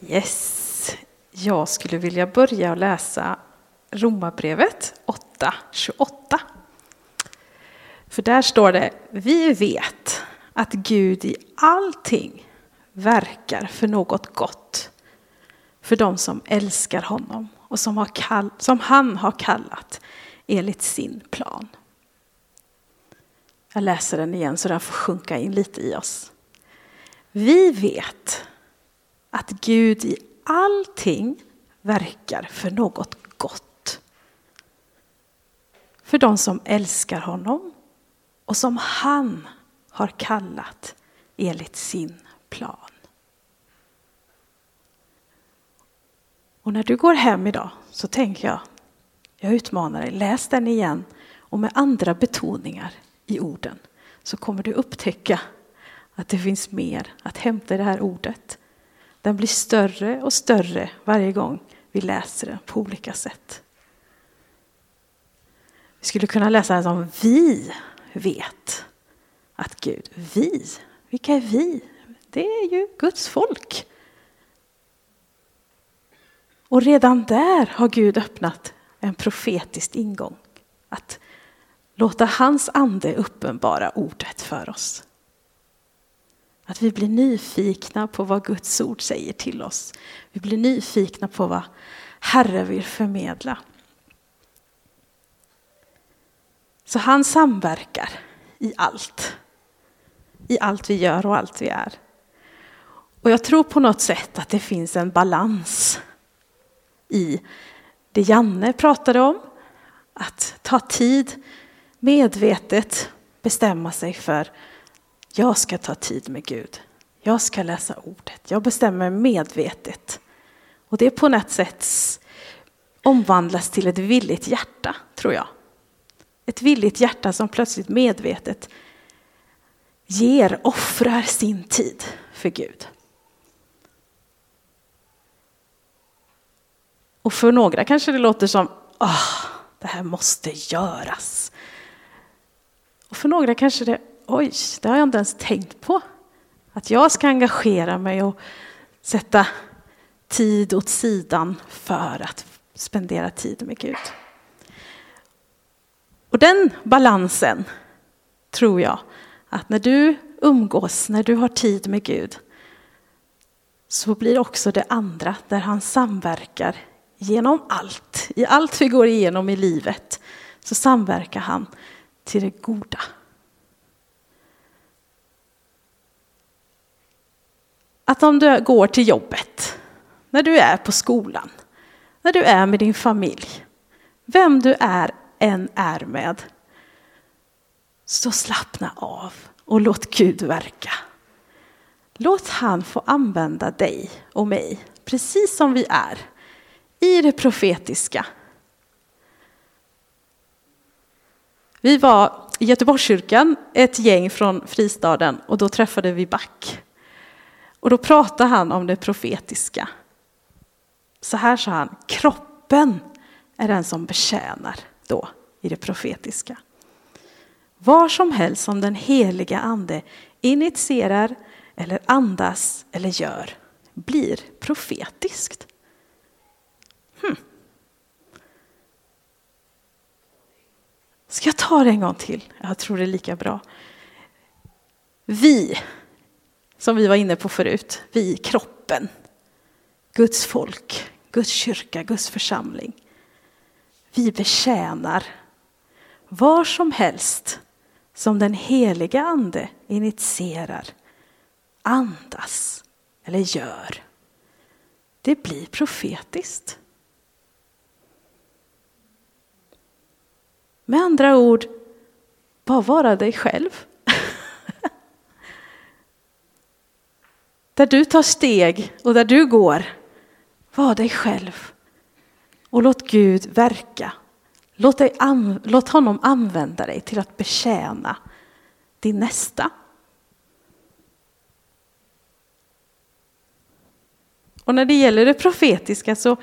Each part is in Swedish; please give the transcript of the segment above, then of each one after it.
Yes, jag skulle vilja börja läsa Romarbrevet 8.28. För där står det, vi vet att Gud i allting verkar för något gott för de som älskar honom och som, har kall, som han har kallat enligt sin plan. Jag läser den igen så den får sjunka in lite i oss. Vi vet att Gud i allting verkar för något gott. För de som älskar honom och som han har kallat enligt sin plan. Och när du går hem idag så tänker jag, jag utmanar dig, läs den igen och med andra betoningar i orden så kommer du upptäcka att det finns mer att hämta i det här ordet. Den blir större och större varje gång vi läser den på olika sätt. Vi skulle kunna läsa den som vi vet att Gud, vi, vilka är vi? Det är ju Guds folk. Och redan där har Gud öppnat en profetisk ingång. Att låta hans ande uppenbara ordet för oss. Att vi blir nyfikna på vad Guds ord säger till oss. Vi blir nyfikna på vad Herre vill förmedla. Så han samverkar i allt. I allt vi gör och allt vi är. Och jag tror på något sätt att det finns en balans i det Janne pratade om. Att ta tid medvetet bestämma sig för jag ska ta tid med Gud. Jag ska läsa ordet. Jag bestämmer medvetet. Och det på något sätt omvandlas till ett villigt hjärta, tror jag. Ett villigt hjärta som plötsligt medvetet ger, offrar sin tid för Gud. Och för några kanske det låter som, ah, det här måste göras. Och för några kanske det, oj, det har jag inte ens tänkt på. Att jag ska engagera mig och sätta tid åt sidan för att spendera tid med Gud. Och den balansen tror jag att när du umgås, när du har tid med Gud, så blir också det andra där han samverkar genom allt. I allt vi går igenom i livet så samverkar han till det goda. Att om du går till jobbet, när du är på skolan, när du är med din familj, vem du är än är med, så slappna av och låt Gud verka. Låt han få använda dig och mig precis som vi är i det profetiska. Vi var i Göteborgskyrkan, ett gäng från fristaden och då träffade vi Back. Och då pratar han om det profetiska. Så här sa han, kroppen är den som betjänar då i det profetiska. Var som helst som den heliga ande initierar eller andas eller gör blir profetiskt. Hmm. Ska jag ta det en gång till? Jag tror det är lika bra. Vi, som vi var inne på förut, vi kroppen, Guds folk, Guds kyrka, Guds församling. Vi betjänar var som helst som den heliga ande initierar, andas eller gör. Det blir profetiskt. Med andra ord, bara vara dig själv. Där du tar steg och där du går, var dig själv. Och låt Gud verka. Låt, dig låt honom använda dig till att betjäna din nästa. Och när det gäller det profetiska så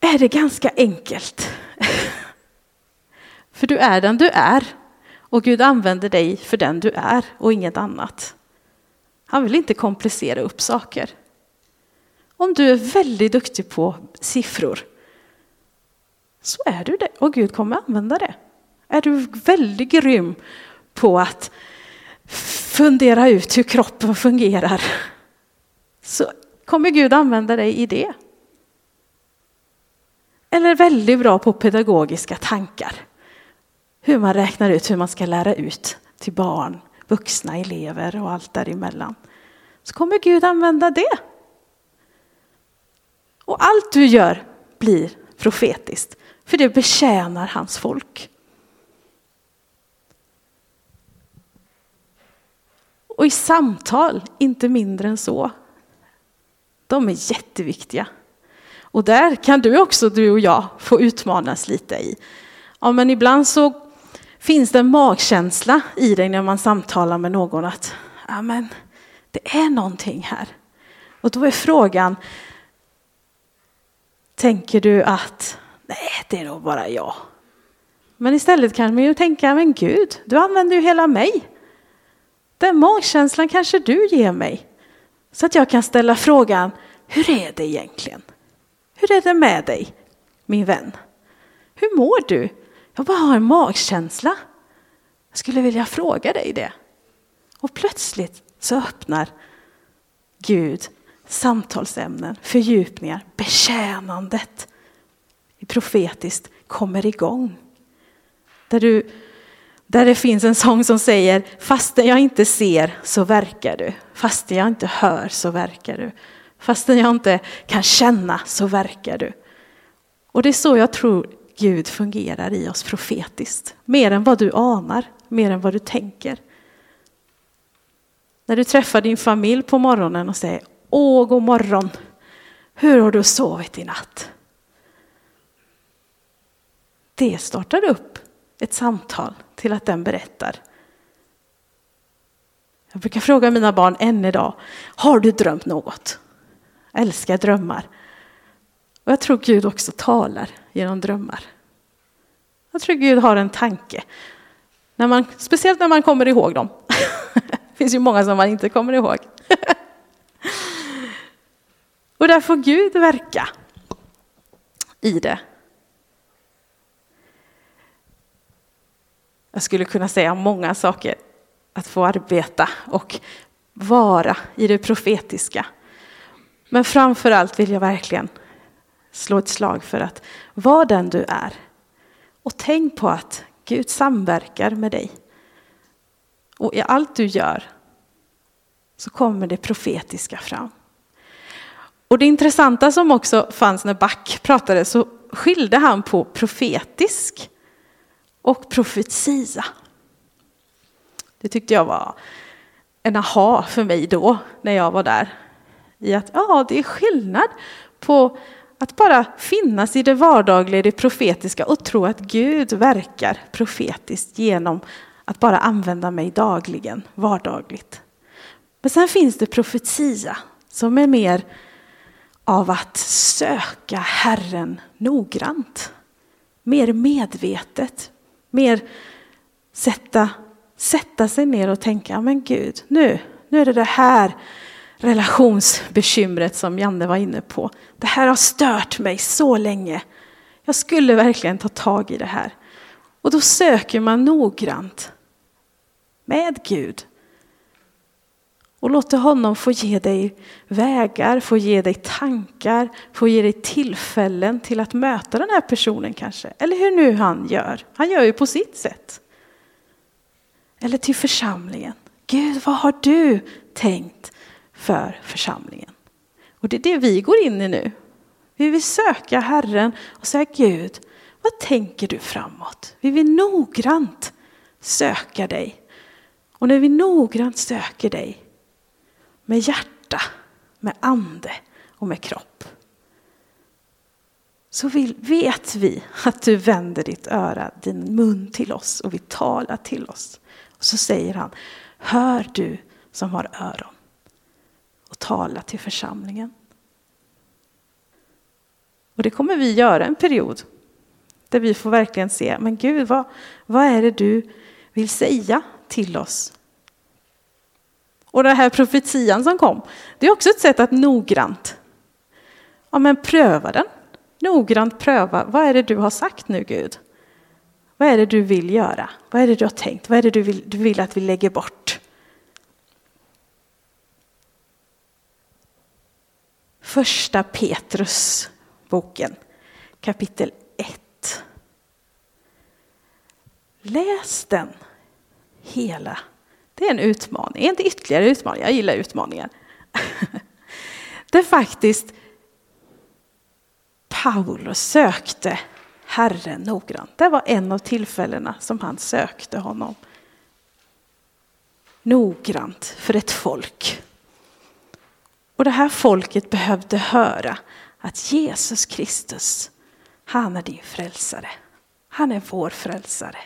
är det ganska enkelt. För du är den du är och Gud använder dig för den du är och inget annat. Han vill inte komplicera upp saker. Om du är väldigt duktig på siffror så är du det och Gud kommer använda det. Är du väldigt grym på att fundera ut hur kroppen fungerar så kommer Gud använda dig i det. Eller väldigt bra på pedagogiska tankar. Hur man räknar ut hur man ska lära ut till barn, vuxna elever och allt däremellan. Så kommer Gud använda det. Och allt du gör blir profetiskt, för det betjänar hans folk. Och i samtal, inte mindre än så. De är jätteviktiga. Och där kan du också, du och jag, få utmanas lite i. Ja, men ibland så finns det en magkänsla i dig när man samtalar med någon att ja, men det är någonting här. Och då är frågan, tänker du att nej, det är nog bara jag. Men istället kan man ju tänka, men Gud, du använder ju hela mig. Den magkänslan kanske du ger mig. Så att jag kan ställa frågan, hur är det egentligen? Hur är det med dig, min vän? Hur mår du? Jag bara har en magkänsla. Jag skulle vilja fråga dig det. Och plötsligt så öppnar Gud samtalsämnen, fördjupningar, betjänandet profetiskt kommer igång. Där, du, där det finns en sång som säger, fastän jag inte ser så verkar du. Fastän jag inte hör så verkar du. Fastän jag inte kan känna så verkar du. Och det är så jag tror Gud fungerar i oss profetiskt. Mer än vad du anar, mer än vad du tänker. När du träffar din familj på morgonen och säger Åh, god morgon. Hur har du sovit i natt? Det startar upp ett samtal till att den berättar. Jag brukar fråga mina barn än idag, har du drömt något? Jag älskar drömmar. Och jag tror Gud också talar genom drömmar. Jag tror Gud har en tanke. När man, speciellt när man kommer ihåg dem. Det finns ju många som man inte kommer ihåg. Och där får Gud verka i det. Jag skulle kunna säga många saker. Att få arbeta och vara i det profetiska. Men framför allt vill jag verkligen slå ett slag för att var den du är. Och tänk på att Gud samverkar med dig. Och i allt du gör så kommer det profetiska fram. Och det intressanta som också fanns när Back pratade så skilde han på profetisk och profetia. Det tyckte jag var en aha för mig då, när jag var där. I att ja, det är skillnad på att bara finnas i det vardagliga, det profetiska och tro att Gud verkar profetiskt genom att bara använda mig dagligen, vardagligt. Men sen finns det profetia som är mer av att söka Herren noggrant. Mer medvetet, mer sätta, sätta sig ner och tänka, men Gud, nu, nu är det det här relationsbekymret som Janne var inne på. Det här har stört mig så länge. Jag skulle verkligen ta tag i det här. Och då söker man noggrant med Gud. Och låter honom få ge dig vägar, få ge dig tankar, få ge dig tillfällen till att möta den här personen kanske. Eller hur nu han gör. Han gör ju på sitt sätt. Eller till församlingen. Gud, vad har du tänkt för församlingen? Och det är det vi går in i nu. Vi vill söka Herren och säga Gud, vad tänker du framåt? Vi vill noggrant söka dig. Och när vi noggrant söker dig med hjärta, med ande och med kropp. Så vill, vet vi att du vänder ditt öra, din mun till oss och vi talar till oss. Och så säger han, hör du som har öron och tala till församlingen. Och det kommer vi göra en period där vi får verkligen se, men Gud, vad, vad är det du vill säga till oss och den här profetian som kom, det är också ett sätt att noggrant Ja, men pröva den. Noggrant pröva. Vad är det du har sagt nu, Gud? Vad är det du vill göra? Vad är det du har tänkt? Vad är det du vill, du vill att vi lägger bort? Första Petrus boken, kapitel 1. Läs den hela. Det är en utmaning, inte ytterligare utmaning, jag gillar utmaningar. Det är faktiskt Paulus sökte Herren noggrant. Det var en av tillfällena som han sökte honom. Noggrant för ett folk. Och det här folket behövde höra att Jesus Kristus, han är din frälsare. Han är vår frälsare.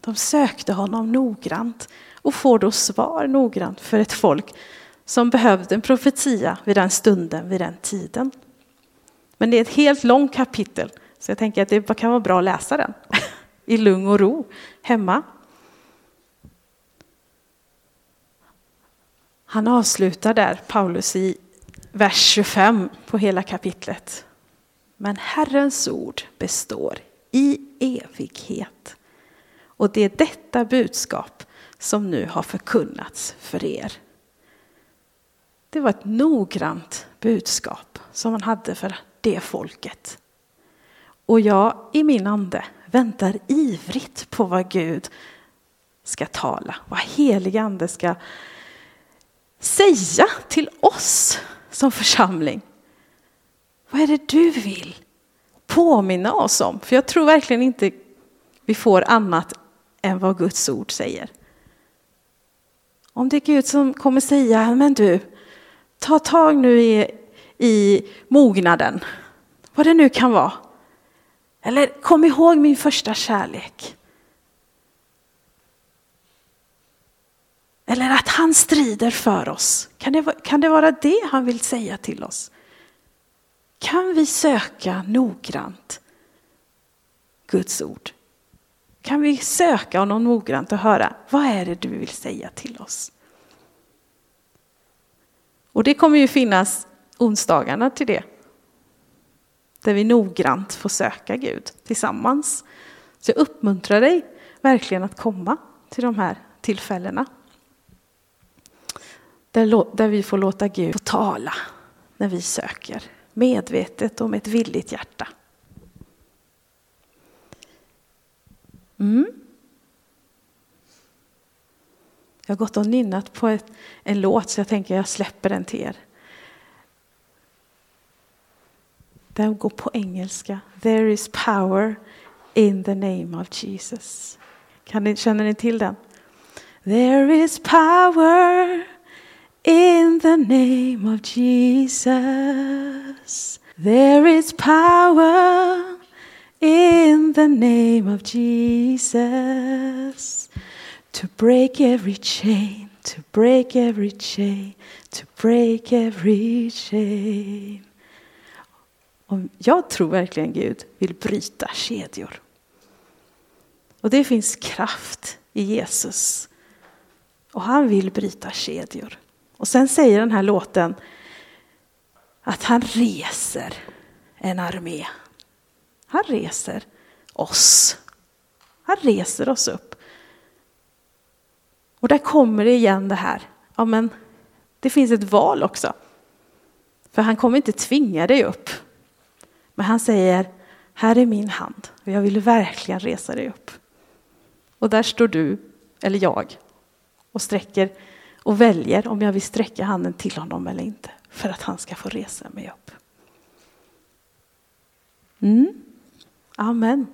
De sökte honom noggrant och får då svar noggrant för ett folk som behövde en profetia vid den stunden, vid den tiden. Men det är ett helt långt kapitel, så jag tänker att det kan vara bra att läsa den i lugn och ro hemma. Han avslutar där, Paulus, i vers 25 på hela kapitlet. Men Herrens ord består i evighet. Och det är detta budskap som nu har förkunnats för er. Det var ett noggrant budskap som han hade för det folket. Och jag i min ande väntar ivrigt på vad Gud ska tala, vad helig ande ska säga till oss som församling. Vad är det du vill påminna oss om? För jag tror verkligen inte vi får annat än vad Guds ord säger. Om det är Gud som kommer säga, men du, ta tag nu i, i mognaden, vad det nu kan vara. Eller kom ihåg min första kärlek. Eller att han strider för oss. Kan det, kan det vara det han vill säga till oss? Kan vi söka noggrant Guds ord? Kan vi söka honom noggrant och höra vad är det du vill säga till oss? Och det kommer ju finnas onsdagarna till det. Där vi noggrant får söka Gud tillsammans. Så jag uppmuntrar dig verkligen att komma till de här tillfällena. Där, där vi får låta Gud få tala när vi söker. Medvetet och med ett villigt hjärta. Mm. Jag har gått och nynnat på ett, en låt så jag tänker jag släpper den till er. Den går på engelska. There is power in the name of Jesus. Kan ni, känner ni till den? There is power in the name of Jesus. There is power in the name of Jesus to break every chain, to break every chain, to break every chain. Och jag tror verkligen Gud vill bryta kedjor. Och det finns kraft i Jesus. Och han vill bryta kedjor. Och sen säger den här låten att han reser en armé. Han reser oss. Han reser oss upp. Och där kommer det igen det här. Ja, men det finns ett val också. För han kommer inte tvinga dig upp. Men han säger, här är min hand och jag vill verkligen resa dig upp. Och där står du, eller jag, och sträcker och väljer om jag vill sträcka handen till honom eller inte. För att han ska få resa mig upp. Mm. Amen.